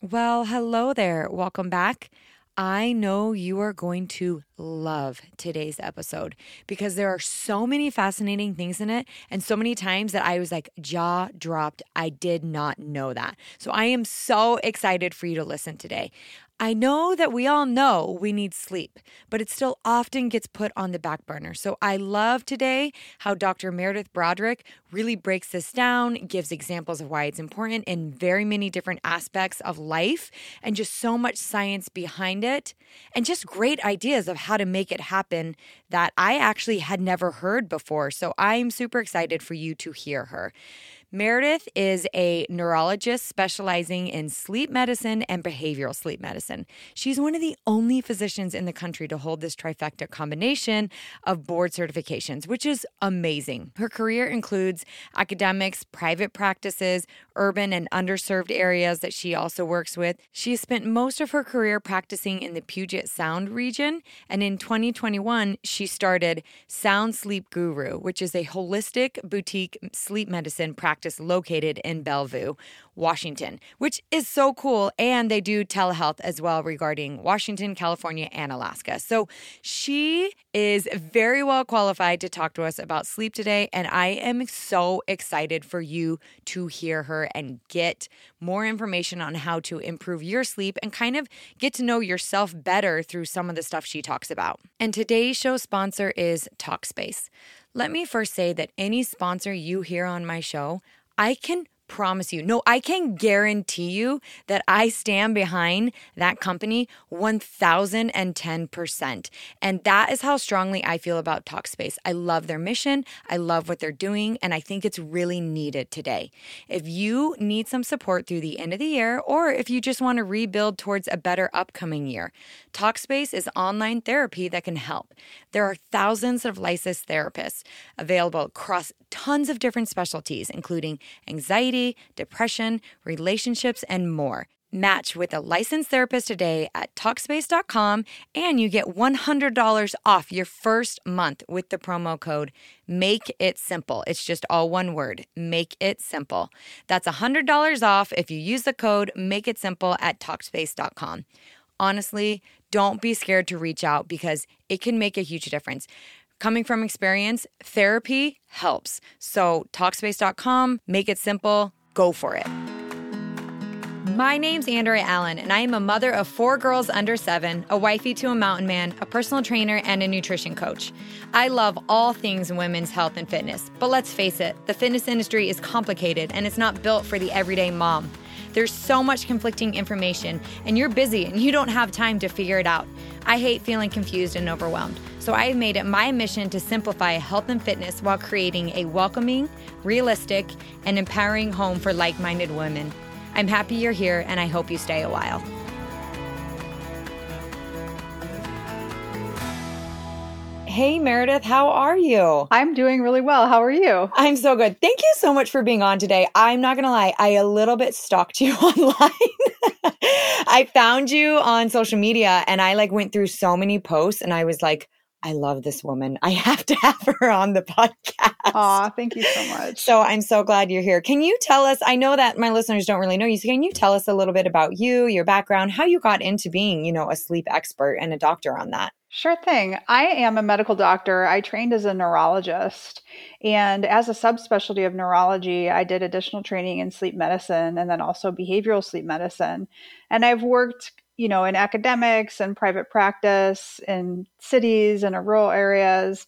Well, hello there. Welcome back. I know you are going to love today's episode because there are so many fascinating things in it, and so many times that I was like, jaw dropped. I did not know that. So I am so excited for you to listen today. I know that we all know we need sleep, but it still often gets put on the back burner. So I love today how Dr. Meredith Broderick really breaks this down, gives examples of why it's important in very many different aspects of life, and just so much science behind it, and just great ideas of how to make it happen that I actually had never heard before. So I'm super excited for you to hear her. Meredith is a neurologist specializing in sleep medicine and behavioral sleep medicine. She's one of the only physicians in the country to hold this trifecta combination of board certifications, which is amazing. Her career includes academics, private practices, urban and underserved areas that she also works with. She has spent most of her career practicing in the Puget Sound region, and in 2021, she started Sound Sleep Guru, which is a holistic boutique sleep medicine practice practice located in Bellevue, Washington, which is so cool. And they do telehealth as well regarding Washington, California, and Alaska. So she is very well qualified to talk to us about sleep today. And I am so excited for you to hear her and get more information on how to improve your sleep and kind of get to know yourself better through some of the stuff she talks about. And today's show sponsor is Talkspace. Let me first say that any sponsor you hear on my show, I can promise you, no, I can guarantee you that I stand behind that company 1010%. And that is how strongly I feel about Talkspace. I love their mission, I love what they're doing, and I think it's really needed today. If you need some support through the end of the year, or if you just want to rebuild towards a better upcoming year, Talkspace is online therapy that can help. There are thousands of licensed therapists available across tons of different specialties, including anxiety, depression, relationships, and more. Match with a licensed therapist today at Talkspace.com and you get $100 off your first month with the promo code Make It Simple. It's just all one word Make It Simple. That's $100 off if you use the code Make It Simple at Talkspace.com. Honestly, don't be scared to reach out because it can make a huge difference coming from experience, therapy helps. So, Talkspace.com, make it simple, go for it. My name's Andrea Allen, and I am a mother of four girls under seven, a wifey to a mountain man, a personal trainer, and a nutrition coach. I love all things women's health and fitness, but let's face it, the fitness industry is complicated and it's not built for the everyday mom. There's so much conflicting information, and you're busy and you don't have time to figure it out. I hate feeling confused and overwhelmed. So I have made it my mission to simplify health and fitness while creating a welcoming, realistic, and empowering home for like minded women. I'm happy you're here, and I hope you stay a while. Hey, Meredith, how are you? I'm doing really well. How are you? I'm so good. Thank you so much for being on today. I'm not going to lie, I a little bit stalked you online. I found you on social media and I like went through so many posts and I was like, I love this woman. I have to have her on the podcast. Aw, thank you so much. So I'm so glad you're here. Can you tell us? I know that my listeners don't really know you. So can you tell us a little bit about you, your background, how you got into being, you know, a sleep expert and a doctor on that? Sure thing. I am a medical doctor. I trained as a neurologist. And as a subspecialty of neurology, I did additional training in sleep medicine and then also behavioral sleep medicine. And I've worked, you know, in academics and private practice in cities and in rural areas.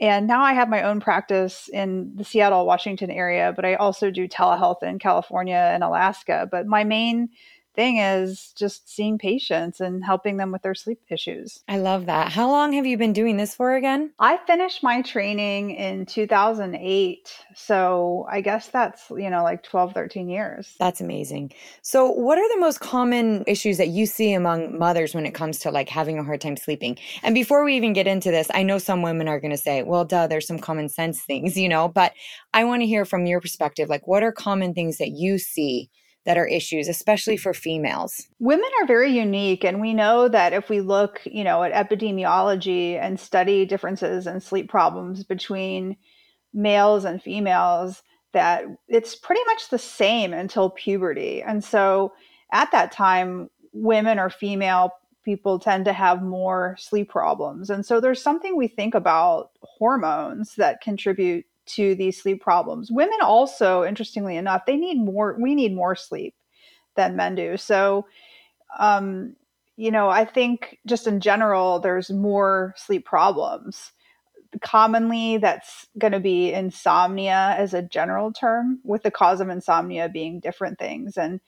And now I have my own practice in the Seattle, Washington area, but I also do telehealth in California and Alaska. But my main thing is just seeing patients and helping them with their sleep issues. I love that. How long have you been doing this for again? I finished my training in 2008. So I guess that's, you know, like 12, 13 years. That's amazing. So, what are the most common issues that you see among mothers when it comes to like having a hard time sleeping? And before we even get into this, I know some women are going to say, well, duh, there's some common sense things, you know, but I want to hear from your perspective like, what are common things that you see? That are issues, especially for females? Women are very unique. And we know that if we look, you know, at epidemiology and study differences in sleep problems between males and females, that it's pretty much the same until puberty. And so at that time, women or female people tend to have more sleep problems. And so there's something we think about hormones that contribute to these sleep problems. Women also, interestingly enough, they need more, we need more sleep than men do. So, um, you know, I think just in general, there's more sleep problems. Commonly, that's going to be insomnia as a general term, with the cause of insomnia being different things. And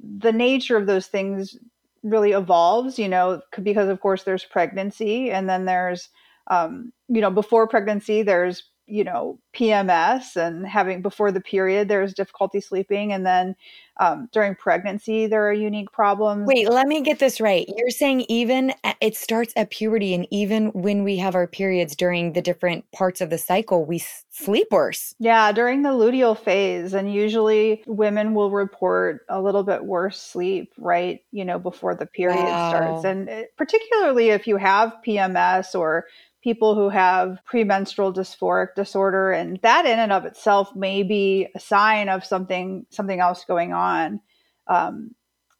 the nature of those things really evolves, you know, because of course there's pregnancy and then there's, um, you know, before pregnancy, there's you know PMS and having before the period there's difficulty sleeping and then um, during pregnancy there are unique problems. Wait, let me get this right. You're saying even it starts at puberty and even when we have our periods during the different parts of the cycle we sleep worse. Yeah, during the luteal phase and usually women will report a little bit worse sleep right, you know, before the period wow. starts and it, particularly if you have PMS or people who have premenstrual dysphoric disorder and that in and of itself may be a sign of something something else going on um,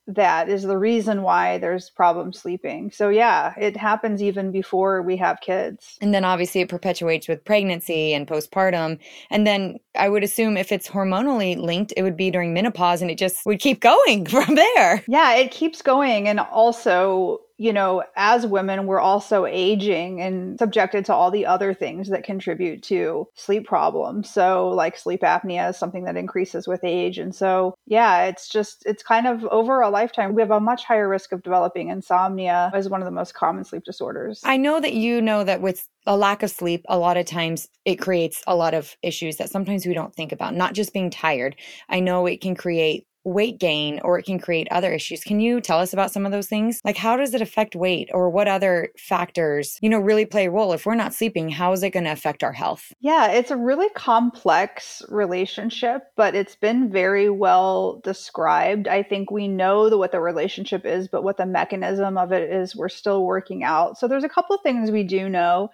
that is the reason why there's problem sleeping. So yeah it happens even before we have kids. And then obviously it perpetuates with pregnancy and postpartum. And then i would assume if it's hormonally linked it would be during menopause and it just would keep going from there. Yeah it keeps going. And also you know, as women, we're also aging and subjected to all the other things that contribute to sleep problems. So, like sleep apnea is something that increases with age. And so, yeah, it's just, it's kind of over a lifetime. We have a much higher risk of developing insomnia as one of the most common sleep disorders. I know that you know that with a lack of sleep, a lot of times it creates a lot of issues that sometimes we don't think about, not just being tired. I know it can create weight gain or it can create other issues. Can you tell us about some of those things? Like how does it affect weight or what other factors, you know, really play a role? If we're not sleeping, how is it going to affect our health? Yeah, it's a really complex relationship, but it's been very well described. I think we know the, what the relationship is, but what the mechanism of it is, we're still working out. So there's a couple of things we do know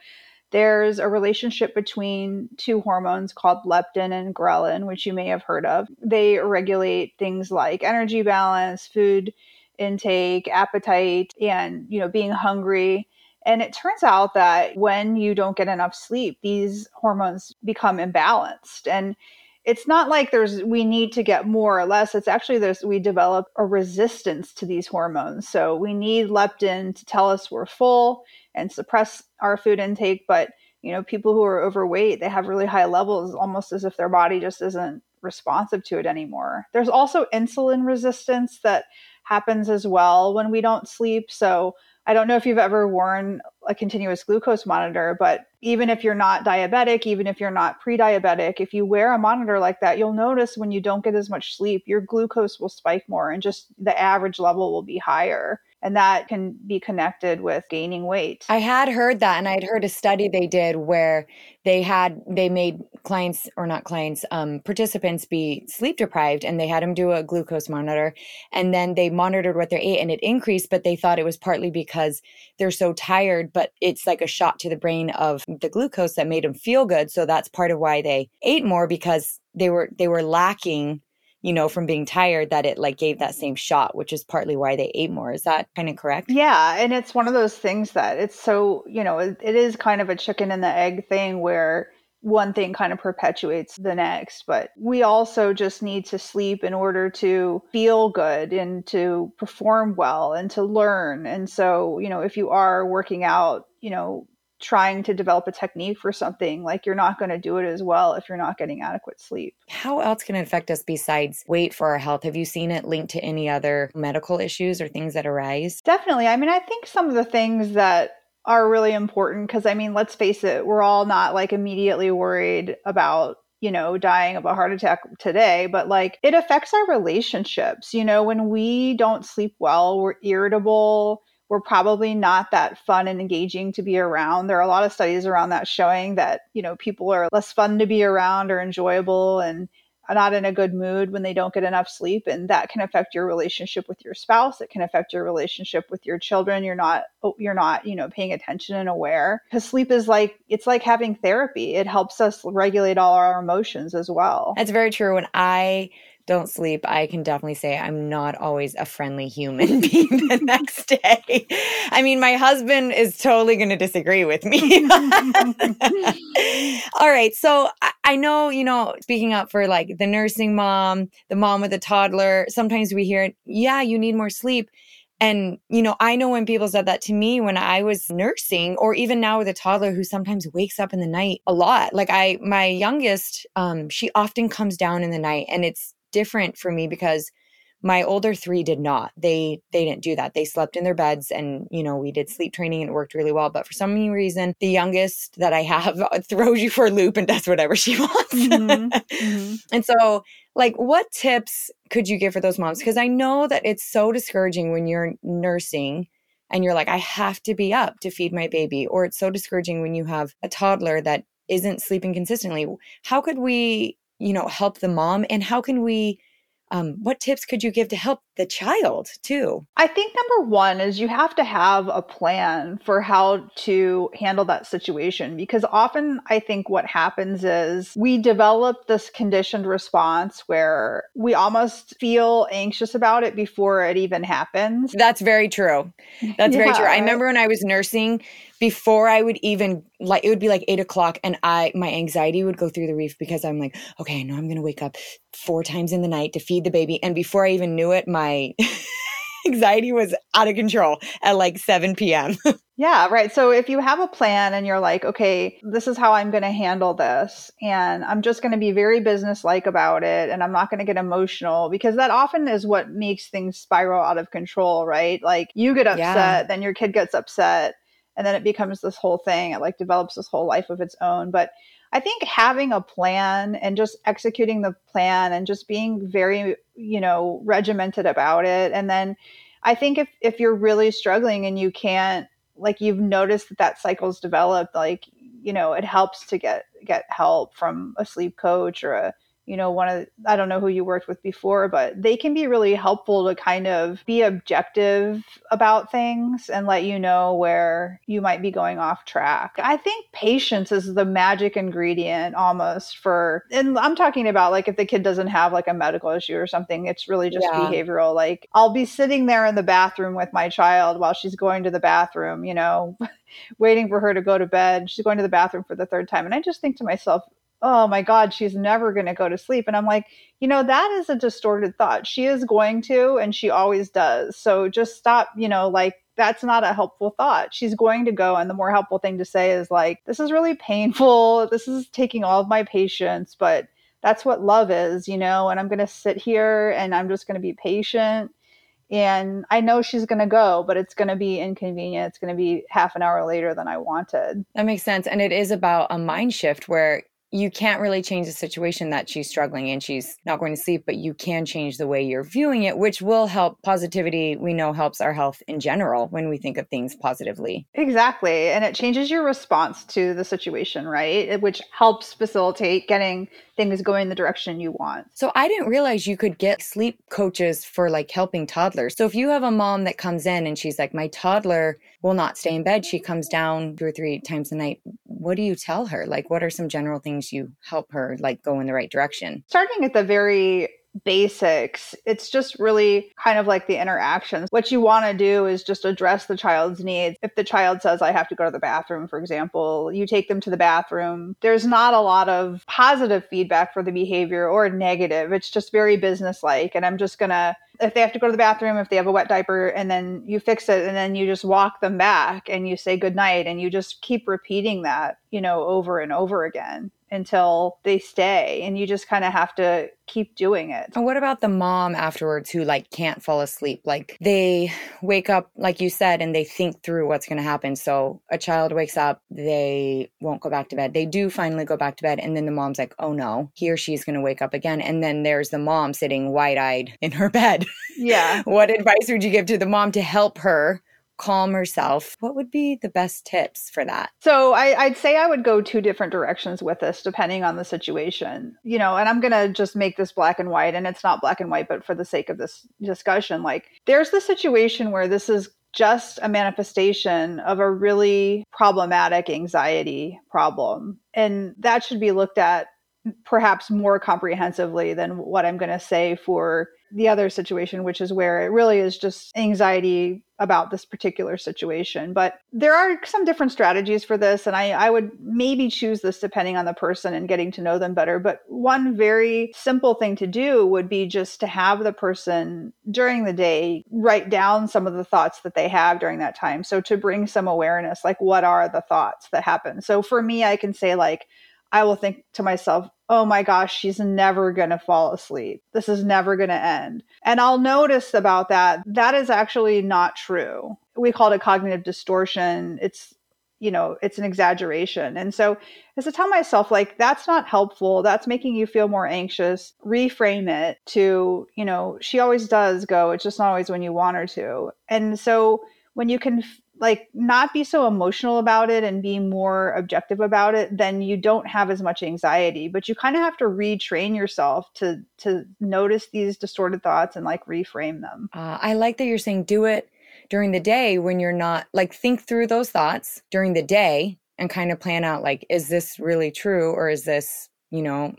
there's a relationship between two hormones called leptin and ghrelin, which you may have heard of. They regulate things like energy balance, food intake, appetite, and you know, being hungry. And it turns out that when you don't get enough sleep, these hormones become imbalanced. And it's not like there's we need to get more or less it's actually there's we develop a resistance to these hormones so we need leptin to tell us we're full and suppress our food intake but you know people who are overweight they have really high levels almost as if their body just isn't responsive to it anymore. There's also insulin resistance that happens as well when we don't sleep. So I don't know if you've ever worn a continuous glucose monitor, but even if you're not diabetic, even if you're not pre diabetic, if you wear a monitor like that, you'll notice when you don't get as much sleep, your glucose will spike more and just the average level will be higher and that can be connected with gaining weight. I had heard that and I'd heard a study they did where they had they made clients or not clients um, participants be sleep deprived and they had them do a glucose monitor and then they monitored what they ate and it increased but they thought it was partly because they're so tired but it's like a shot to the brain of the glucose that made them feel good so that's part of why they ate more because they were they were lacking you know, from being tired that it like gave that same shot, which is partly why they ate more. Is that kind of correct? Yeah. And it's one of those things that it's so, you know, it, it is kind of a chicken and the egg thing where one thing kind of perpetuates the next. But we also just need to sleep in order to feel good and to perform well and to learn. And so, you know, if you are working out, you know, trying to develop a technique for something like you're not going to do it as well if you're not getting adequate sleep. How else can it affect us besides weight for our health? Have you seen it linked to any other medical issues or things that arise? Definitely. I mean i think some of the things that are really important because i mean let's face it we're all not like immediately worried about you know, dying of a heart attack today, but like it affects our relationships. You know, when we don't sleep well, we're irritable, we're probably not that fun and engaging to be around. There are a lot of studies around that showing that, you know, people are less fun to be around or enjoyable and not in a good mood when they don't get enough sleep and that can affect your relationship with your spouse. It can affect your relationship with your children. You're not oh, you're not you know paying attention and aware. Because sleep is like it's like having therapy. It helps us regulate all our emotions as well. That's very true. When i don't sleep, I can definitely say I'm not always a friendly human being the next day. I mean, my husband is totally going to disagree with me. All right. So I know, you know, speaking up for like the nursing mom, the mom with a toddler, sometimes we hear, yeah, you need more sleep. And, you know, I know when people said that to me when I was nursing, or even now with a toddler who sometimes wakes up in the night a lot. Like I, my youngest, um, she often comes down in the night and it's different for me because my older three did not. They they didn't do that. They slept in their beds and you know we did sleep training and it worked really well. But for some reason the youngest that i have throws you for a loop and does whatever she wants. Mm-hmm. Mm-hmm. and so like what tips could you give for those moms? Because i know that it's so discouraging when you're nursing and you're like i have to be up to feed my baby or it's so discouraging when you have a toddler that isn't sleeping consistently. How could we you know help the mom? And how can we um, what tips could you give to help the child too? I think number one is you have to have a plan for how to handle that situation because often I think what happens is we develop this conditioned response where we almost feel anxious about it before it even happens. That's very true. That's yeah, very true. I remember when I was nursing, before I would even like it would be like eight o'clock and I my anxiety would go through the roof because I'm like, okay, I know I'm gonna wake up four times in the night to feed the baby. And before I even knew it, my anxiety was out of control at like 7 p.m. yeah, right. So if you have a plan and you're like, okay, this is how I'm going to handle this, and I'm just going to be very businesslike about it, and I'm not going to get emotional because that often is what makes things spiral out of control, right? Like you get upset, yeah. then your kid gets upset, and then it becomes this whole thing it like develops this whole life of its own but i think having a plan and just executing the plan and just being very you know regimented about it. And then i think if if you're really struggling and you can't like you've noticed that that cycle's developed like you know it helps to get get help from a sleep coach or a you know, one of, I don't know who you worked with before, but they can be really helpful to kind of be objective about things and let you know where you might be going off track. I think patience is the magic ingredient almost for, and I'm talking about like if the kid doesn't have like a medical issue or something, it's really just yeah. behavioral. Like I'll be sitting there in the bathroom with my child while she's going to the bathroom, you know, waiting for her to go to bed. She's going to the bathroom for the third time. And I just think to myself, oh my God, she's never going to go to sleep. And I'm like, you know, that is a distorted thought. She is going to, and she always does. So just stop, you know, like, that's not a helpful thought. She's going to go. And the more helpful thing to say is like, this is really painful. This is taking all of my patience, but that's what love is, you know, and I'm going to sit here and I'm just going to be patient. And I know she's going to go, but it's going to be inconvenient. It's going to be half an hour later than I wanted. That makes sense. And it is about a mind shift where you can't really change the situation that she's struggling and she's not going to sleep, but you can change the way you're viewing it, which will help positivity. We know helps our health in general when we think of things positively. Exactly. And it changes your response to the situation, right? Which helps facilitate getting things going the direction you want. So I didn't realize you could get sleep coaches for like helping toddlers. So if you have a mom that comes in and she's like, my toddler will not stay in bed, she comes down two or three times a night. What do you tell her? Like, what are some general things you help her like go in the right direction? Starting at the very basics. It's just really kind of like the interactions. What you want to do is just address the child's needs. If the child says, I have to go to the bathroom, for example, you take them to the bathroom. There's not a lot of positive feedback for the behavior or negative. It's just very businesslike. And I'm just going to if they have to go to the bathroom, if they have a wet diaper, and then you fix it, and then you just walk them back and you say good night, and you just keep repeating that, you know, over and over again until they stay and you just kind of have to keep doing it. And what about the mom afterwards who like can't fall asleep? Like they wake up like you said and they think through what's going to happen. So a child wakes up, they won't go back to bed. They do finally go back to bed and then the mom's like, "Oh no, he or she's going to wake up again." And then there's the mom sitting wide-eyed in her bed. Yeah. what advice would you give to the mom to help her calm herself, what would be the best tips for that? So I, would say I would go two different directions with this, depending on the situation. You know, and I'm going to just make this black and white, and it's not black and white, but for the sake of this discussion, like there's the situation where this is just a manifestation of a really problematic anxiety problem. And that should be looked at perhaps more comprehensively than what I'm going to say for the other situation, which is where it really is just anxiety about this particular situation. But there are some different strategies for this, and I, I would maybe choose this depending on the person and getting to know them better. But one very simple thing to do would be just to have the person during the day write down some of the thoughts that they have during that time. So to bring some awareness, like what are the thoughts that happen? So for me, I can say, like, I will think to myself, oh my gosh, she's never going to fall asleep. This is never going to end. And I'll notice about that, that is actually not true. We call it a cognitive distortion. It's, you know, it's an exaggeration. And so as to tell myself, like, that's not helpful. That's making you feel more anxious. Reframe it to, you know, she always does go. It's just not always when you want her to. And so when you can like not be so emotional about it and be more objective about it then you don't have as much anxiety. But you kind of have to retrain yourself to to notice these distorted thoughts and like reframe them. Uh, i like that you're saying do it during the day when you're not like think through those thoughts during the day and kind of plan out like is this really true or is this you know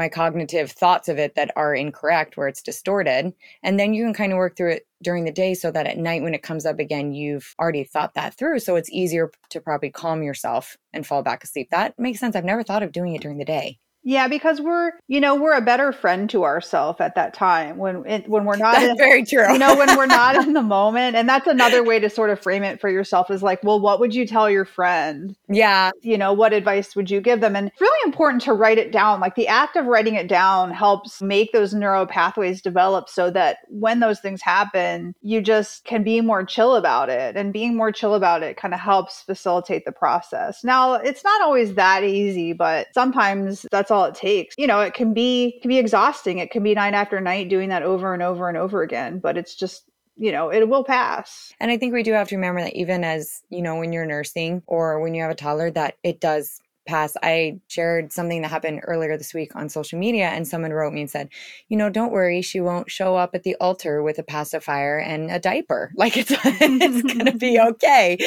my cognitive thoughts of it that are incorrect where it's distorted? And then you can kind of work through it during the day so that at night when it comes up again you've already thought that through. So it's easier to probably calm yourself and fall back asleep. That makes sense. I've never thought of doing it during the day yeah, because we're, you know, we're a better friend to ourselves at that time when it, when we're not. That's in, very true. You know, when we're not in the moment, and that's another way to sort of frame it for yourself is like, well, what would you tell your friend? Yeah, you know, what advice would you give them? And it's really important to write it down. Like the act of writing it down helps make those neural pathways develop, so that when those things happen, you just can be more chill about it, and being more chill about it kind of helps facilitate the process. Now, it's not always that easy, but sometimes that's that's all it takes. You know, it can be can be exhausting. It can be night after night doing that over and over and over again, but it's just you know, it will pass. And I think we do have to remember that even as, you know, when you're nursing or when you have a toddler, that it does pass. I shared something that happened earlier this week on social media, and someone wrote me and said, You know, don't worry, she won't show up at the altar with a pacifier and a diaper. Like it's, it's going to be okay.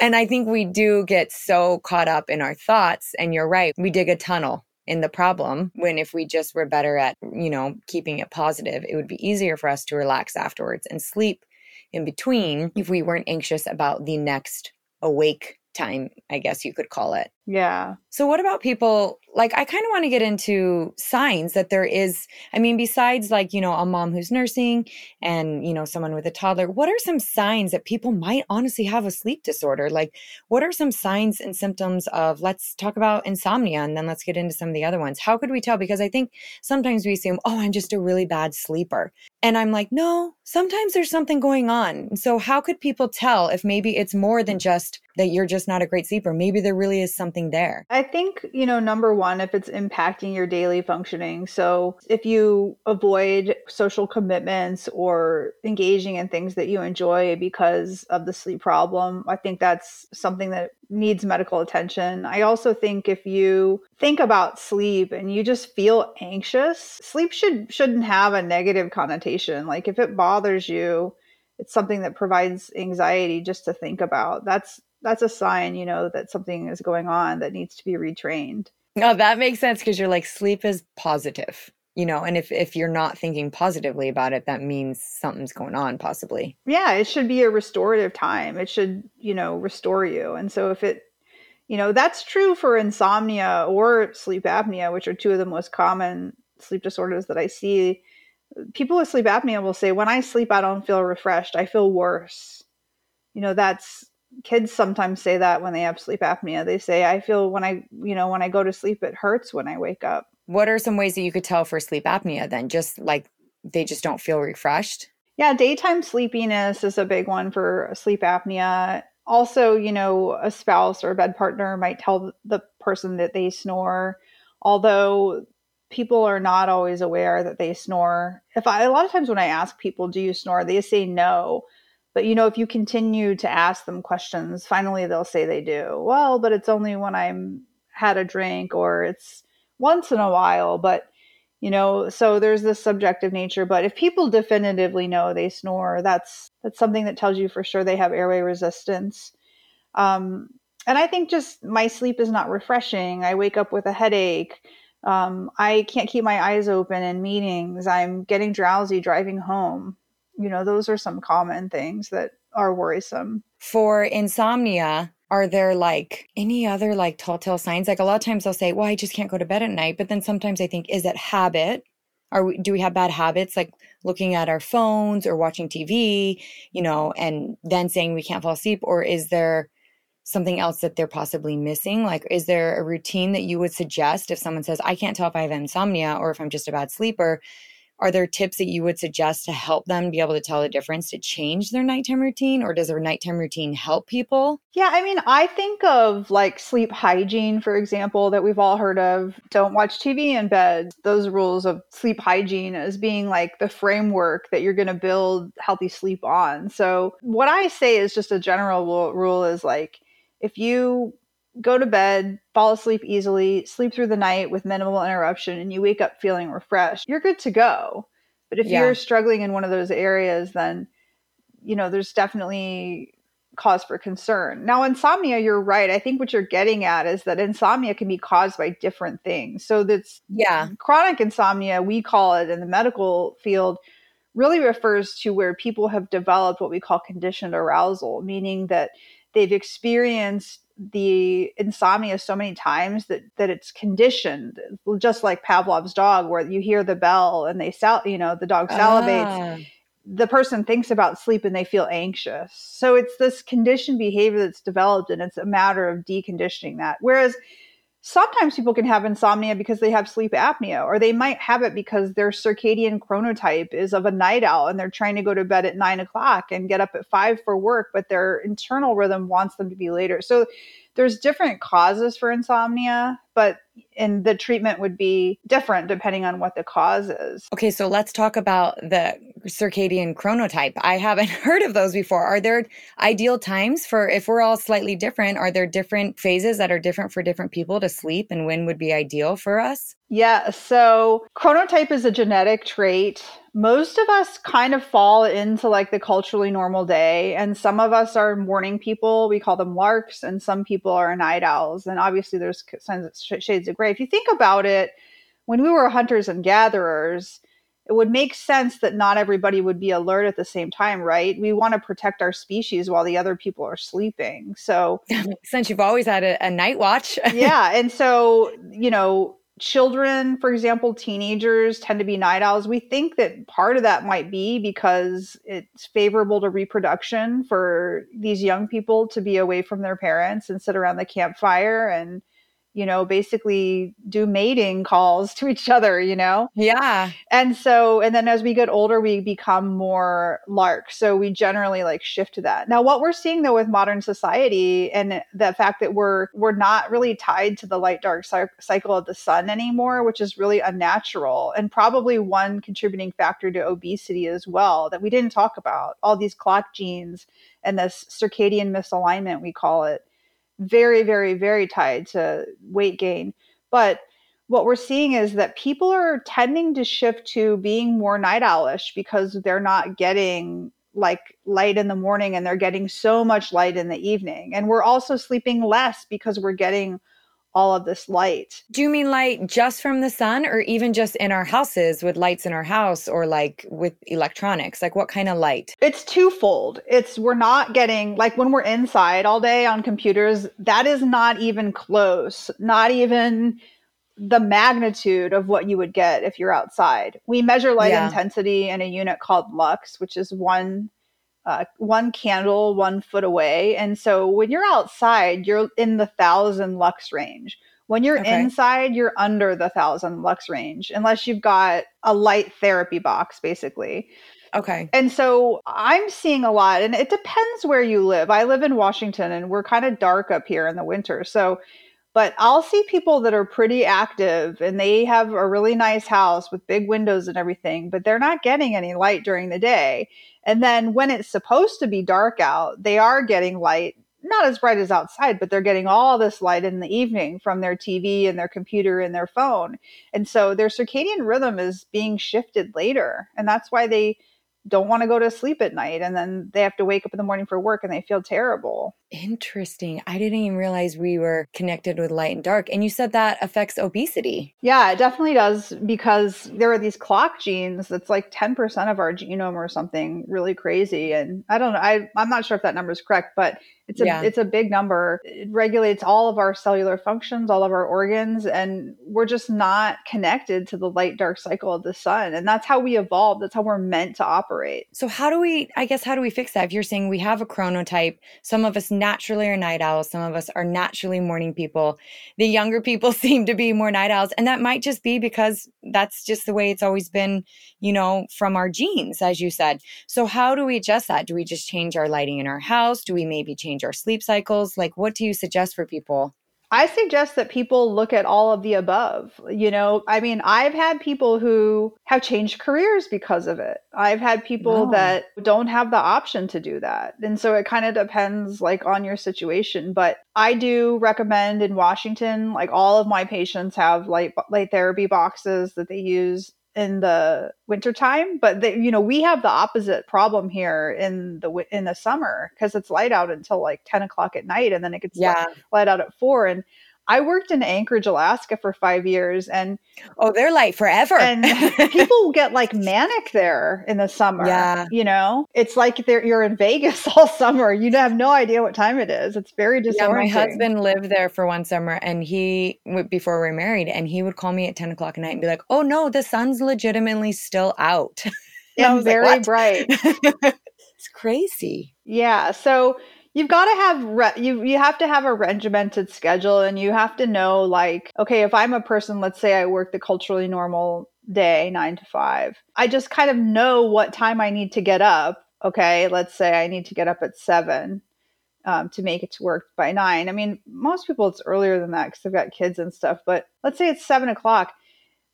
And I think we do get so caught up in our thoughts. And you're right, we dig a tunnel in the problem when if we just were better at you know keeping it positive it would be easier for us to relax afterwards and sleep in between if we weren't anxious about the next awake time i guess you could call it yeah. So, what about people? Like, I kind of want to get into signs that there is, I mean, besides like, you know, a mom who's nursing and, you know, someone with a toddler, what are some signs that people might honestly have a sleep disorder? Like, what are some signs and symptoms of, let's talk about insomnia and then let's get into some of the other ones. How could we tell? Because I think sometimes we assume, oh, I'm just a really bad sleeper. And I'm like, no, sometimes there's something going on. So, how could people tell if maybe it's more than just that you're just not a great sleeper? Maybe there really is something there? I think, you know, number one, if it's impacting your daily functioning. So if you avoid social commitments or engaging in things that you enjoy because of the sleep problem, I think that's something that needs medical attention. I also think if you think about sleep and you just feel anxious, sleep should shouldn't have a negative connotation. Like if it bothers you, it's something that provides anxiety just to think about. That's that's a sign, you know, that something is going on that needs to be retrained. No, that makes sense because you're like sleep is positive, you know, and if if you're not thinking positively about it, that means something's going on possibly. Yeah, it should be a restorative time. It should, you know, restore you. And so if it you know, that's true for insomnia or sleep apnea, which are two of the most common sleep disorders that I see. People with sleep apnea will say, when I sleep, I don't feel refreshed. I feel worse. You know, that's kids sometimes say that when they have sleep apnea. They say, I feel when I, you know, when I go to sleep, it hurts when I wake up. What are some ways that you could tell for sleep apnea then? Just like they just don't feel refreshed? Yeah, daytime sleepiness is a big one for sleep apnea. Also, you know, a spouse or a bed partner might tell the person that they snore, although people are not always aware that they snore. If I, a lot of times when I ask people, do you snore? They say no but you know, if you continue to ask them questions, finally they'll say they do. Well, but it's only when I'm had a drink or it's once in a while, but you know, so there's this subjective nature, but if people definitively know they snore, that's that's something that tells you for sure they have airway resistance. Um, and I think just my sleep is not refreshing. I wake up with a headache. Um, I can't keep my eyes open in meetings. I'm getting drowsy driving home. You know, those are some common things that are worrisome. For insomnia, are there like any other like telltale signs? Like a lot of times they'll say, "Well, I just can't go to bed at night," but then sometimes I think, is it habit? Are we, do we have bad habits like looking at our phones or watching TV, you know, and then saying we can't fall asleep, or is there something else that they're possibly missing? Like, is there a routine that you would suggest if someone says, I can't tell if I have insomnia or if I'm just a bad sleeper? Are there tips that you would suggest to help them be able to tell the difference to change their nighttime routine or does their nighttime routine help people? Yeah i mean i think of like sleep hygiene for example that we've all heard of. Don't watch tv in bed. Those rules of sleep hygiene as being like the framework that you're going to build healthy sleep on. So what i say is just a general rule is like if you go to bed, fall asleep easily, sleep through the night with minimal interruption, and you wake up feeling refreshed, you're good to go. But if yeah. you're struggling in one of those areas, then, you know, there's definitely cause for concern. Now, insomnia, you're right. I think what you're getting at is that insomnia can be caused by different things. So that's, yeah, chronic insomnia, we call it in the medical field, really refers to where people have developed what we call conditioned arousal, meaning that they've experienced the insomnia so many times that that it's conditioned just like Pavlov's dog where you hear the bell and they sal you know the dog salivates. Ah. the person thinks about sleep and they feel anxious. So it's this conditioned behavior that's developed and it's a matter of deconditioning that. Whereas sometimes people can have insomnia because they have sleep apnea or they might have it because their circadian chronotype is of a night owl and they're trying to go to bed at nine o'clock and get up at five for work but their internal rhythm wants them to be later. So there's different causes for insomnia but and the treatment would be different depending on what the cause is. Okay so let's talk about the circadian chronotype. I haven't heard of those before. Are there ideal times for if we're all slightly different are there different phases that are different for different people to sleep and when would be ideal for us? Yeah so chronotype is a genetic trait most of us kind of fall into like the culturally normal day and some of us are morning people. We call them larks and some people are night owls and obviously there's shades of gray. If you think about it when we were hunters and gatherers it would make sense that not everybody would be alert at the same time right? We want to protect our species while the other people are sleeping. So since you've always had a, a night watch. Yeah and so you know children, for example, teenagers tend to be night owls. We think that part of that might be because it's favorable to reproduction for these young people to be away from their parents and sit around the campfire and you know, basically do mating calls to each other, you know? Yeah. And so, and then as we get older, we become more lark. So we generally like shift to that. Now, what we're seeing though with modern society and the fact that we're, we're not really tied to the light dark cycle of the sun anymore, which is really unnatural and probably one contributing factor to obesity as well that we didn't talk about. All these clock genes and this circadian misalignment, we call it very, very, very tied to weight gain. But what we're seeing is that people are tending to shift to being more night owlish because they're not getting like light in the morning and they're getting so much light in the evening. And we're also sleeping less because we're getting all of this light. Do you mean light just from the sun or even just in our houses with lights in our house or like with electronics? Like what kind of light? It's twofold. It's we're not getting like when we're inside all day on computers, that is not even close. Not even the magnitude of what you would get if you're outside. We measure light yeah. intensity in a unit called lux, which is one uh, one candle one foot away. And so when you're outside, you're in the thousand lux range. When you're okay. inside, you're under the thousand lux range, unless you've got a light therapy box, basically. Okay. And so I'm seeing a lot, and it depends where you live. I live in Washington, and we're kind of dark up here in the winter. So, but I'll see people that are pretty active and they have a really nice house with big windows and everything, but they're not getting any light during the day. And then when it's supposed to be dark out, they are getting light, not as bright as outside, but they're getting all this light in the evening from their TV and their computer and their phone. And so their circadian rhythm is being shifted later. And that's why they don't want to go to sleep at night and then they have to wake up in the morning for work and they feel terrible. Interesting. I didn't even realize we were connected with light and dark. And you said that affects obesity. Yeah, it definitely does because there are these clock genes that's like 10% of our genome or something really crazy. And I don't know, I, I'm not sure if that number is correct, but it's a yeah. it's a big number. It regulates all of our cellular functions, all of our organs, and we're just not connected to the light dark cycle of the sun. And that's how we evolved. That's how we're meant to operate. So how do we I guess how do we fix that? If you're saying we have a chronotype, some of us naturally are night owls, some of us are naturally morning people. The younger people seem to be more night owls, and that might just be because that's just the way it's always been, you know, from our genes as you said. So how do we adjust that? Do we just change our lighting in our house? Do we maybe change our sleep cycles? Like, what do you suggest for people? I suggest that people look at all of the above. You know, I mean, I've had people who have changed careers because of it. I've had people that don't have the option to do that. And so it kind of depends like on your situation, but I do recommend in Washington like all of my patients have light light therapy boxes that they use in the wintertime but the, you know we have the opposite problem here in the in the summer because it's light out until like 10 o'clock at night and then it gets yeah. light, light out at four and I worked in Anchorage, Alaska for five years, and oh, they're like forever. and people get like manic there in the summer. Yeah, you know, it's like you're in Vegas all summer. You have no idea what time it is. It's very disorienting. Yeah, my husband lived there for one summer, and he before we were married, and he would call me at ten o'clock at night and be like, "Oh no, the sun's legitimately still out." and very like, bright. it's crazy. Yeah. So you've got to have re- you you have to have a regimented schedule and you have to know like okay if i'm a person let's say i work the culturally normal day 9 to 5 i just kind of know what time i need to get up okay let's say i need to get up at 7 um, to make it to work by 9 i mean most people it's earlier than that because they've got kids and stuff but let's say it's 7 o'clock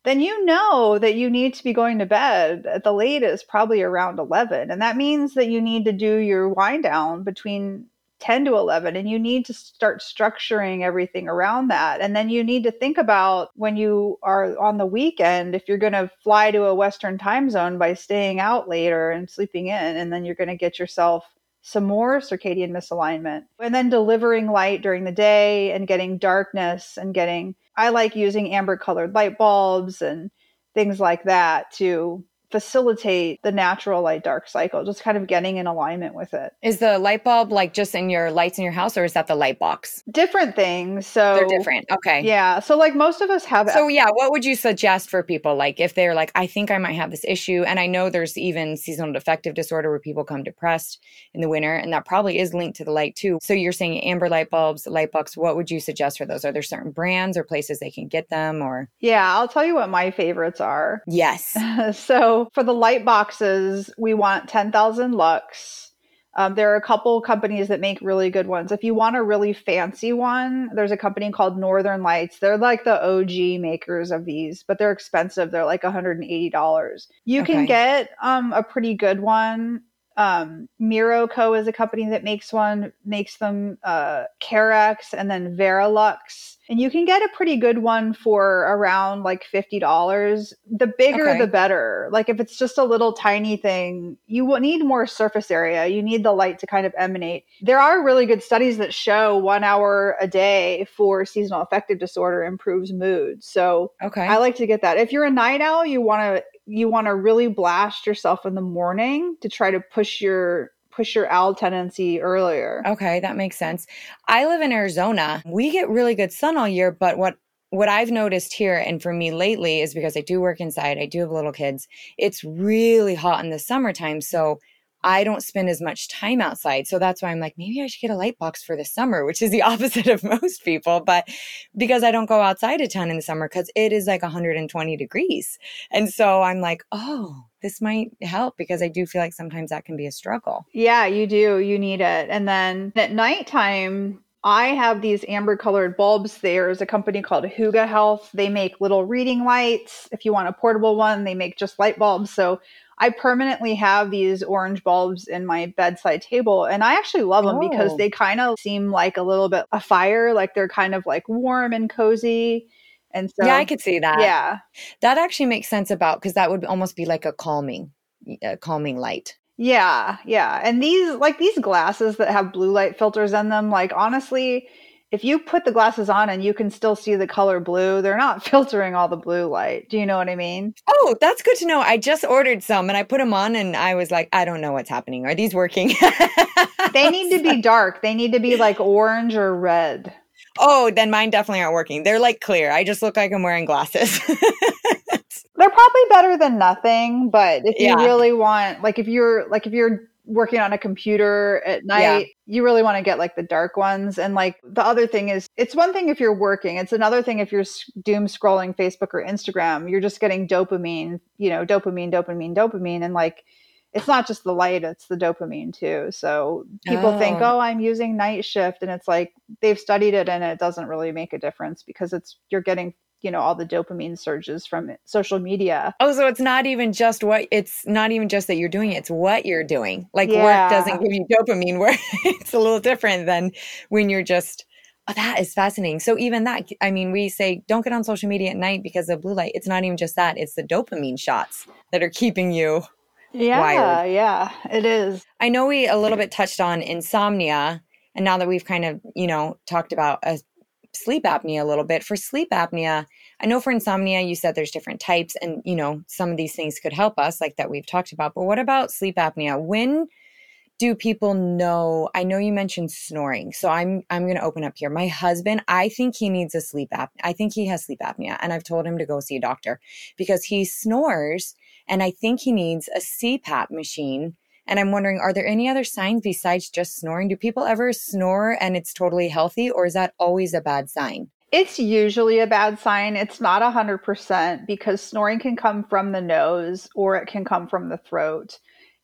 then you know that you need to be going to bed at the latest, probably around 11. And that means that you need to do your wind down between 10 to 11 and you need to start structuring everything around that. And then you need to think about when you are on the weekend if you're going to fly to a western time zone by staying out later and sleeping in and then you're going to get yourself some more circadian misalignment. And then delivering light during the day and getting darkness and getting I like using amber colored light bulbs and things like that to facilitate the natural light dark cycle, just kind of getting in alignment with it. Is the light bulb like just in your lights in your house or is that the light box? Different things. So they're different. Okay. Yeah. So like most of us have So yeah, what would you suggest for people like if they're like, I think I might have this issue? And I know there's even seasonal affective disorder where people come depressed in the winter, and that probably is linked to the light too. So you're saying amber light bulbs, light box, what would you suggest for those? Are there certain brands or places they can get them or Yeah, I'll tell you what my favorites are. Yes. so for the light boxes, we want 10,000 lux. Um, there are a couple companies that make really good ones. If you want a really fancy one, there's a company called Northern Lights. They're like the OG makers of these, but they're expensive. They're like $180. You okay. can get um, a pretty good one um, Miroco is a company that makes one, makes them uh, Carex and then Verilux. And you can get a pretty good one for around like $50. The bigger, okay. the better. Like if it's just a little tiny thing, you will need more surface area. You need the light to kind of emanate. There are really good studies that show one hour a day for seasonal affective disorder improves mood. So okay. I like to get that. If you're a night owl, you want to you want to really blast yourself in the morning to try to push your push your owl tendency earlier. Okay, that makes sense. I live in Arizona. We get really good sun all year, but what what I've noticed here and for me lately is because I do work inside, I do have little kids. It's really hot in the summertime, so I don't spend as much time outside. So that's why I'm like, maybe I should get a light box for the summer, which is the opposite of most people. But because I don't go outside a ton in the summer because it is like 120 degrees. And so I'm like, oh, this might help because I do feel like sometimes that can be a struggle. Yeah, you do. You need it. And then at nighttime, I have these amber colored bulbs. There's a company called Hooga Health. They make little reading lights. If you want a portable one, they make just light bulbs. So I permanently have these orange bulbs in my bedside table and I actually love them oh. because they kind of seem like a little bit a fire, like they're kind of like warm and cozy. And so Yeah, I could see that. Yeah. That actually makes sense about because that would almost be like a calming a calming light. Yeah, yeah. And these like these glasses that have blue light filters in them, like honestly, if you put the glasses on and you can still see the color blue, they're not filtering all the blue light. Do you know what I mean? Oh, that's good to know. I just ordered some and I put them on and I was like, I don't know what's happening. Are these working? they need to be dark. They need to be like orange or red. Oh, then mine definitely aren't working. They're like clear. I just look like I'm wearing glasses. They're probably better than nothing, but if you yeah. really want like if you're like if you're working on a computer at night, yeah. you really want to get like the dark ones. And like the other thing is, it's one thing if you're working, it's another thing if you're doom scrolling Facebook or Instagram, you're just getting dopamine, you know, dopamine, dopamine, dopamine. And like, it's not just the light, it's the dopamine too. So people oh. think, oh, I'm using night shift. And it's like they've studied it and it doesn't really make a difference because it's, you're getting you know all the dopamine surges from social media. Oh so it's not even just what it's not even just that you're doing it, it's what you're doing. Like yeah. work doesn't give you dopamine where it's a little different than when you're just oh, that is fascinating. So even that i mean we say don't get on social media at night because of blue light. It's not even just that it's the dopamine shots that are keeping you yeah wired. yeah it is. I know we a little bit touched on insomnia and now that we've kind of you know talked about a sleep apnea a little bit. For sleep apnea, I know for insomnia, you said there's different types, and you know, some of these things could help us, like that we've talked about. But what about sleep apnea? When do people know i know you mentioned snoring so i'm i'm going to open up here my husband i think he needs a sleep app i think he has sleep apnea and i've told him to go see a doctor because he snores and i think he needs a cpap machine and I'm wondering, are there any other signs besides just snoring? Do people ever snore and it's totally healthy, or is that always a bad sign? It's usually a bad sign. It's not 100% because snoring can come from the nose or it can come from the throat.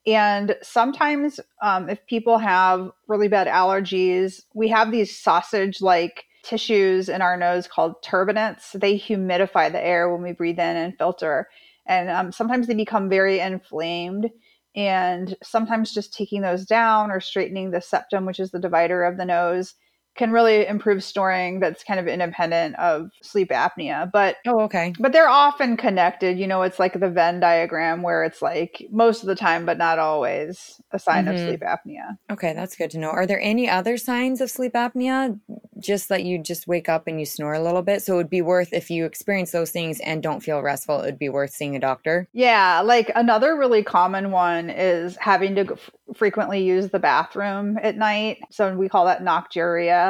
And sometimes, um, if people have really bad allergies, we have these sausage like tissues in our nose called turbinates. They humidify the air when we breathe in and filter. And um, sometimes they become very inflamed. And sometimes just taking those down or straightening the septum, which is the divider of the nose, can really improve snoring that's kind of independent of sleep apnea but oh okay. but they're often connected you know it's like the venn diagram where it's like most of the time but not always a sign mm-hmm. of sleep apnea. Okay that's good to know. Are there any other signs of sleep apnea? Just that you just wake up and you snore a little bit? So it would be worth if you experience those things and don't feel restful it would be worth seeing a doctor? Yeah like another really common one is having to f- frequently use the bathroom at night. So we call that nocturia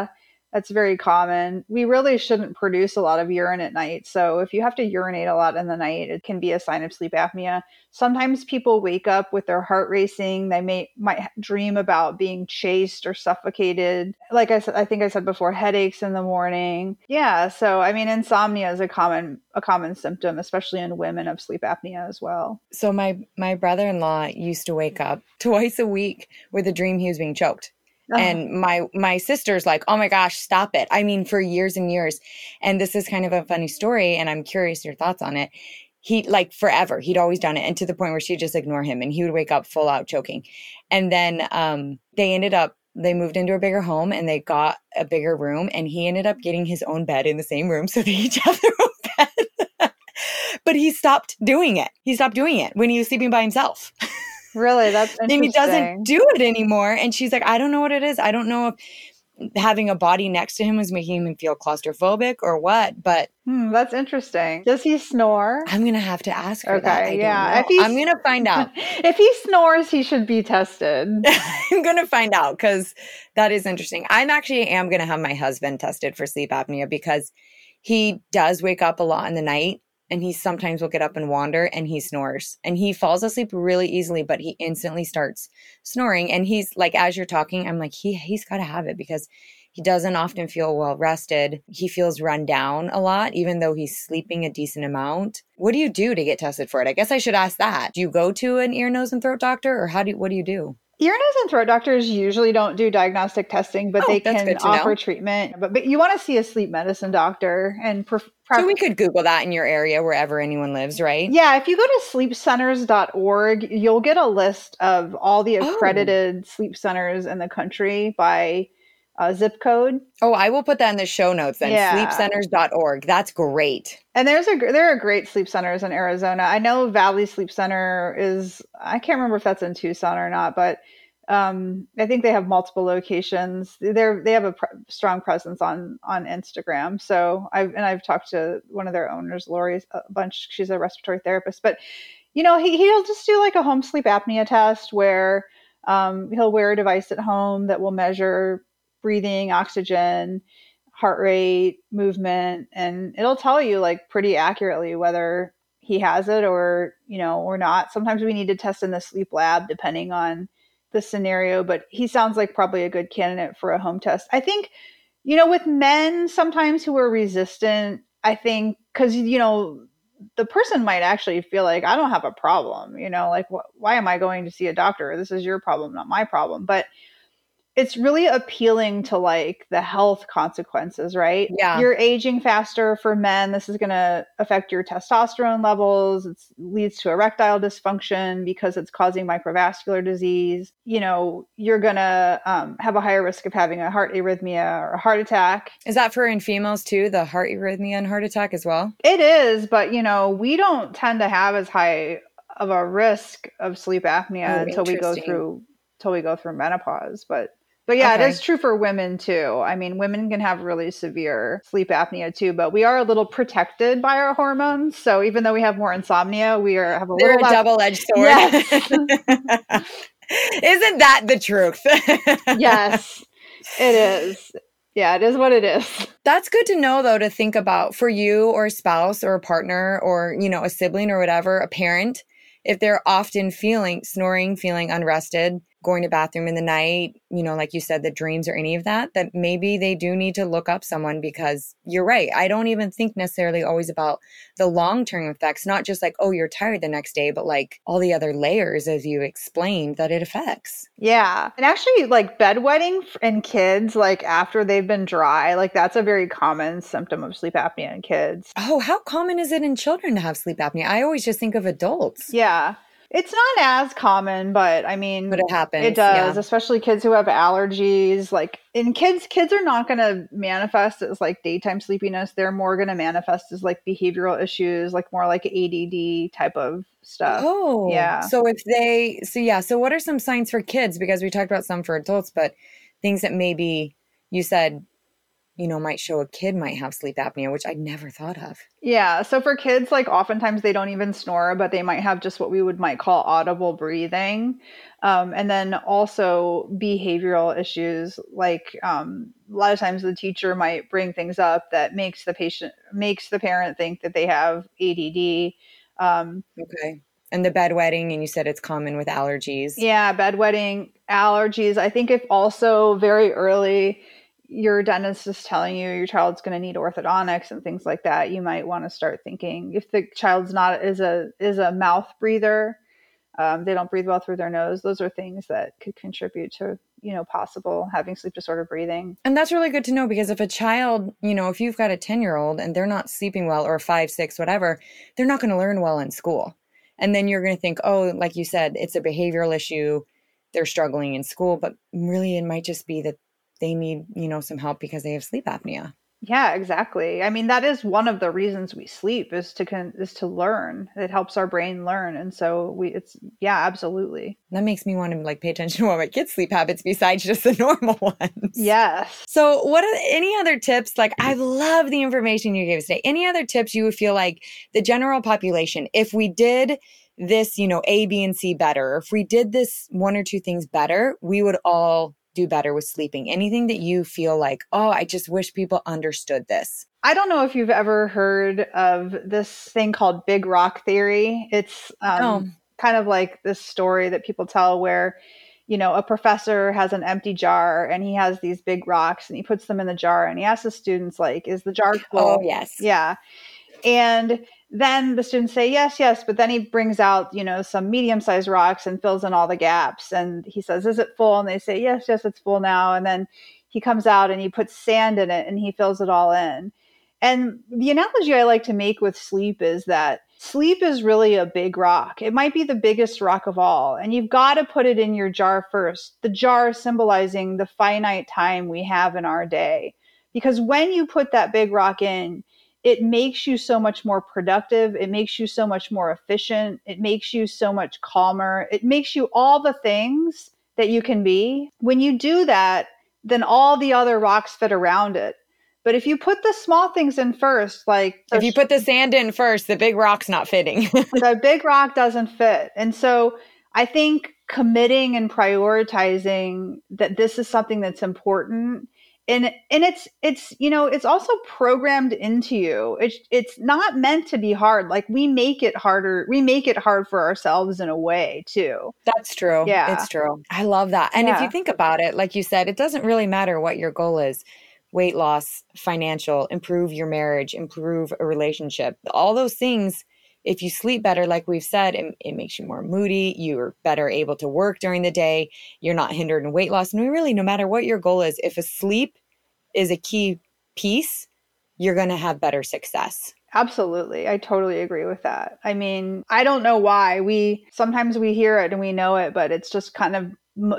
that's very common. We really shouldn't produce a lot of urine at night. So if you have to urinate a lot in the night, it can be a sign of sleep apnea. Sometimes people wake up with their heart racing. They may might dream about being chased or suffocated. Like I said, I think I said before, headaches in the morning. Yeah. So I mean, insomnia is a common a common symptom, especially in women of sleep apnea as well. So my my brother in law used to wake up twice a week with a dream he was being choked uh-huh. And my my sister's like, "Oh my gosh, stop it." I mean, for years and years. And this is kind of a funny story and I'm curious your thoughts on it. He like forever, he'd always done it and to the point where she'd just ignore him and he would wake up full out choking. And then um they ended up they moved into a bigger home and they got a bigger room and he ended up getting his own bed in the same room so they each have their own bed. but he stopped doing it. He stopped doing it when he was sleeping by himself. Really? That's and he doesn't do it anymore. And she's like, I don't know what it is. I don't know if having a body next to him was making him feel claustrophobic or what, but hmm, that's interesting. Does he snore? I'm gonna have to ask her. Okay, yeah. If I'm gonna find out. if he snores, he should be tested. I'm gonna find out because that is interesting. I'm actually am gonna have my husband tested for sleep apnea because he does wake up a lot in the night and he sometimes will get up and wander and he snores and he falls asleep really easily but he instantly starts snoring and he's like as you're talking i'm like he he's got to have it because he doesn't often feel well rested he feels run down a lot even though he's sleeping a decent amount what do you do to get tested for it i guess i should ask that do you go to an ear nose and throat doctor or how do you, what do you do Ear, nose, and throat doctors usually don't do diagnostic testing, but oh, they can offer know. treatment. But, but you want to see a sleep medicine doctor and. So we could Google that in your area, wherever anyone lives, right? Yeah, if you go to sleepcenters.org, you'll get a list of all the oh. accredited oh. sleep centers in the country by uh, zip code. Oh, I will put that in the show notes then. Yeah. Sleepcenters.org. That's great. And there's a there are great sleep centers in Arizona. I know Valley Sleep Center is I can't remember if that's in Tucson or not, but um, I think they have multiple locations. They're they have a pr- strong presence on on Instagram. So I've and I've talked to one of their owners, Lori, a bunch. She's a respiratory therapist, but you know he he'll just do like a home sleep apnea test where um, he'll wear a device at home that will measure breathing, oxygen, heart rate, movement, and it'll tell you like pretty accurately whether he has it or you know or not. Sometimes we need to test in the sleep lab depending on the scenario, but he sounds like probably a good candidate for a home test. I think, you know, with men sometimes who are resistant, I think because you know the person might actually feel like I don't have a problem, you know, like wh- why am I going to see a doctor? This is your problem, not my problem. But it's really appealing to like the health consequences, right? Yeah. You're aging faster for men. This is going to affect your testosterone levels. It leads to erectile dysfunction because it's causing microvascular disease. You know, you're going to um, have a higher risk of having a heart arrhythmia or a heart attack. Is that for in females too, the heart arrhythmia and heart attack as well? It is, but you know, we don't tend to have as high of a risk of sleep apnea Oh, until we go through until we go through menopause. But but yeah, Okay. it is true for women too. I mean, women can have really severe sleep apnea too, but we are a little protected by our hormones. So even though we have more insomnia, we are have a They're little a double edged sword. Yes. Isn't that the truth? yes, it is. Yeah, it is what it is. That's good to know though to think about for you or a spouse or a partner or, you know, a sibling or whatever, a parent, if they're often feeling snoring, feeling unrested, going to bathroom in the night, you know, like you said, the dreams or any of that, that maybe they do need to look up someone because you're right. I don't even think necessarily always about the long term effects, not just like, oh, you're tired the next day, but like all the other layers, as you explained, that it affects. Yeah. And actually, like bedwetting in kids, like after they've been dry, like that's a very common symptom of sleep apnea in kids. Oh, how common is it in children to have sleep apnea? I always just think of adults. Yeah. It's not as common, but I mean, But it happens. it does, yeah. especially kids who have allergies. Like in kids, kids are not going to manifest as like daytime sleepiness. They're more going to manifest as like behavioral issues, like more like ADD type of stuff. Oh, yeah. So if they, so yeah, so what are some signs for kids? Because we talked about some for adults, but things that maybe you said, you know, might show a kid might have sleep apnea, which I never thought of. Yeah. So for kids, like oftentimes they don't even snore, but they might have just what we would might call audible breathing. Um, and then also behavioral issues, like um, a lot of times the teacher might bring things up that makes the patient makes the parent think that they have ADD. Um, Okay. And the bedwetting, and you said it's common with allergies. yeah, bedwetting, allergies. I think if also very early your dentist is telling you your child's going to need orthodontics and things like that, you might want to start thinking if the child's not is a is a mouth breather, um, they don't breathe well through their nose. Those are things that could contribute to you know possible having sleep disorder breathing. And that's really good to know because if a child, you know, if you've got a 10 year old and they're not sleeping well or five, six, whatever, they're not going to learn well in school. And then you're going to think, oh, like you said, it's a behavioral issue. They're struggling in school, but really it might just be that they need, you know, some help because they have sleep apnea. Yeah, exactly. I mean, that is one of the reasons we sleep is to con- is to learn. It helps our brain learn, and so we it's yeah, absolutely. That makes me want to like pay attention to what my kids' sleep habits besides just the normal ones. Yes. So, what are any other tips? Like, I love the information you gave us today. Any other tips you would feel like the general population, if we did this, you know, A, B, and C better, if we did this one or two things better, we would all do better with sleeping? Anything that you feel like, oh, I just wish people understood this? I don't know if you've ever heard of this thing called Big Rock Theory. It's um, Oh. kind of like this story that people tell where, you know, a professor has an empty jar and he has these big rocks and he puts them in the jar and he asks the students, like, is the jar full? Oh, yes. Yeah. And then the students say yes, yes, but then he brings out, you know, some medium sized rocks and fills in all the gaps. And he says, Is it full? And they say, Yes, yes, it's full now. And then he comes out and he puts sand in it and he fills it all in. And the analogy I like to make with sleep is that sleep is really a big rock. It might be the biggest rock of all, and you've got to put it in your jar first. The jar symbolizing the finite time we have in our day. Because when you put that big rock in, it makes you so much more productive. It makes you so much more efficient. It makes you so much calmer. It makes you all the things that you can be. When you do that, then all the other rocks fit around it. But if you put the small things in first, like if you put the sand in first, the big rock's not fitting. the big rock doesn't fit. And so I think committing and prioritizing that this is something that's important and and it's it's you know it's also programmed into you. It's it's not meant to be hard. Like we make it harder we make it hard for ourselves in a way too. That's true. Yeah. It's true. I love that. And yeah. if you think about it like you said it doesn't really matter what your goal is. Weight loss financial improve your marriage improve a relationship all those things if you sleep better, like we've said, it, it, makes you more moody. You're better able to work during the day. You're not hindered in weight loss. And we really, no matter what your goal is, if a sleep is a key piece, you're going to have better success. Absolutely. I totally agree with that. I mean, I don't know why we sometimes we hear it and we know it, but it's just kind of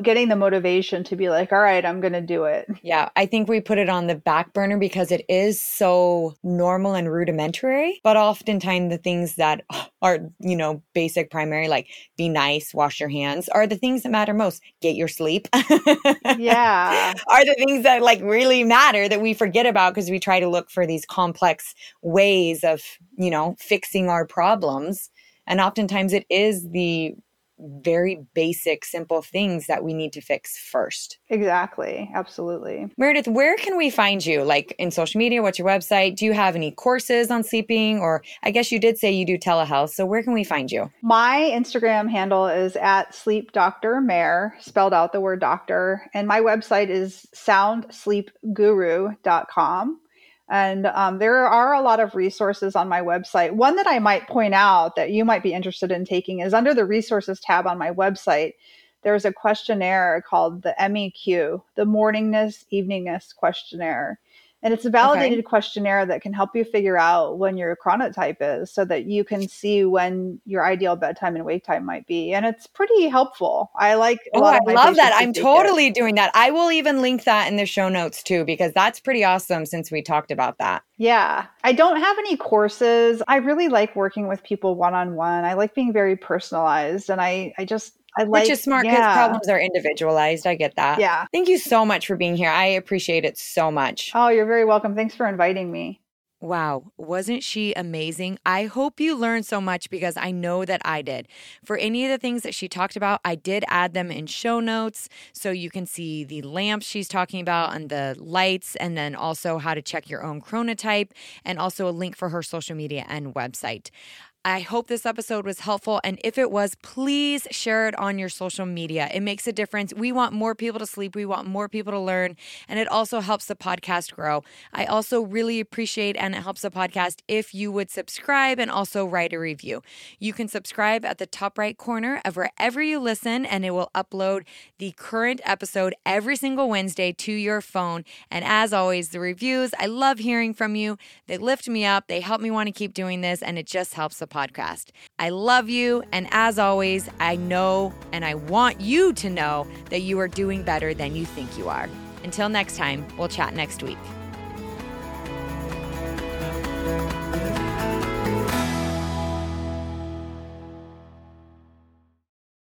getting the motivation to be like, all right, I'm going to do it. Yeah, I think we put it on the back burner because it is so normal and rudimentary. But oftentimes, the things that are, you know, basic, primary, like be nice, wash your hands, are the things that matter most. Get your sleep. yeah. Are the things that like really matter that we forget about because we try to look for these complex ways of, you know, fixing our problems. And oftentimes it is the very basic, simple things that we need to fix first. Exactly. Absolutely. Meredith, where can we find you? Like in social media? What's your website? Do you have any courses on sleeping? Or I guess you did say you do telehealth. So where can we find you? My Instagram handle is at sleep doctor Mare, spelled out the word doctor. And my website is soundsleepguru.com. And um, there are a lot of resources on my website. One that I might point out that you might be interested in taking is under the resources tab on my website. There's a questionnaire called the MEQ, the Morningness Eveningness Questionnaire. And it's a validated okay. questionnaire that can help you figure out when your chronotype is so that you can see when your ideal bedtime and wake time might be. And it's pretty helpful. I like Oh, I love that. I'm totally it. doing that. I will even link that in the show notes too, because that's pretty awesome since we talked about that. Yeah. I don't have any courses. I really like working with people one on one. I like being very personalized and I, I just I like, Which is smart because yeah. problems are individualized. I get that. Yeah. Thank you so much for being here. I appreciate it so much. Oh, you're very welcome. Thanks for inviting me. Wow, wasn't she amazing? I hope you learned so much because I know that I did. For any of the things that she talked about, I did add them in show notes so you can see the lamps she's talking about and the lights, and then also how to check your own chronotype, and also a link for her social media and website. I hope this episode was helpful. And if it was, please share it on your social media. It makes a difference. We want more people to sleep, we want more people to learn, and it also helps the podcast grow. I also really appreciate and it helps the podcast if you would subscribe and also write a review. You can subscribe at the top right corner of wherever you listen, and it will upload the current episode every single Wednesday to your phone. And as always, the reviews, I love hearing from you. They lift me up, they help me want to keep doing this, and it just helps the podcast. I love you. And as always, I know and I want you to know that you are doing better than you think you are. Until next time, we'll chat next week.